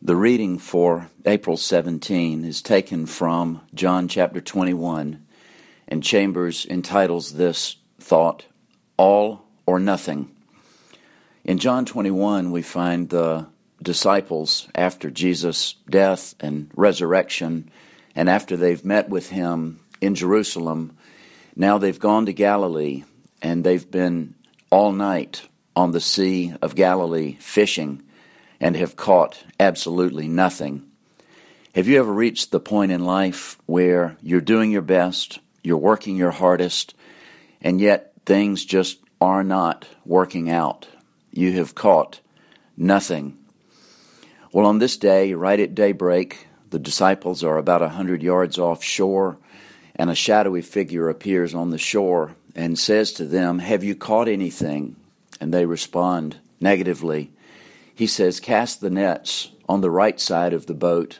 The reading for April 17 is taken from John chapter 21, and Chambers entitles this thought, All or Nothing. In John 21, we find the disciples after Jesus' death and resurrection, and after they've met with him in Jerusalem. Now they've gone to Galilee, and they've been all night on the Sea of Galilee fishing and have caught absolutely nothing. Have you ever reached the point in life where you're doing your best, you're working your hardest, and yet things just are not working out? You have caught nothing. Well, on this day, right at daybreak, the disciples are about a hundred yards offshore, and a shadowy figure appears on the shore and says to them, Have you caught anything? And they respond negatively he says, Cast the nets on the right side of the boat.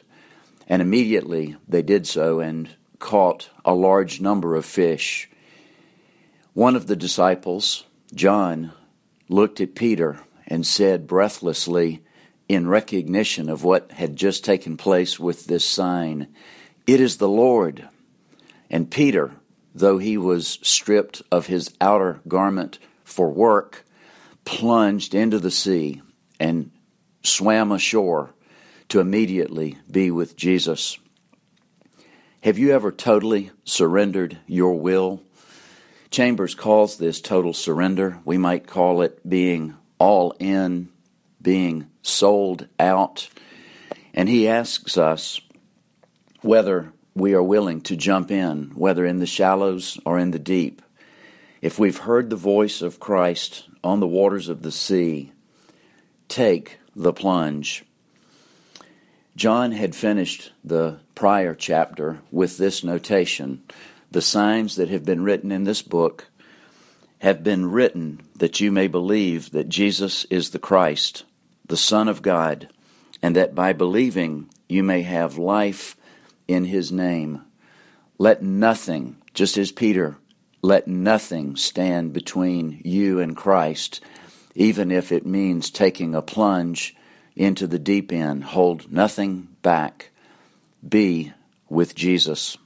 And immediately they did so and caught a large number of fish. One of the disciples, John, looked at Peter and said breathlessly, in recognition of what had just taken place with this sign, It is the Lord. And Peter, though he was stripped of his outer garment for work, plunged into the sea and swam ashore to immediately be with Jesus. Have you ever totally surrendered your will? Chambers calls this total surrender. We might call it being all in, being sold out. And he asks us whether we are willing to jump in, whether in the shallows or in the deep. If we've heard the voice of Christ on the waters of the sea, take the plunge. John had finished the prior chapter with this notation The signs that have been written in this book have been written that you may believe that Jesus is the Christ, the Son of God, and that by believing you may have life in his name. Let nothing, just as Peter, let nothing stand between you and Christ even if it means taking a plunge into the deep end. Hold nothing back. Be with Jesus.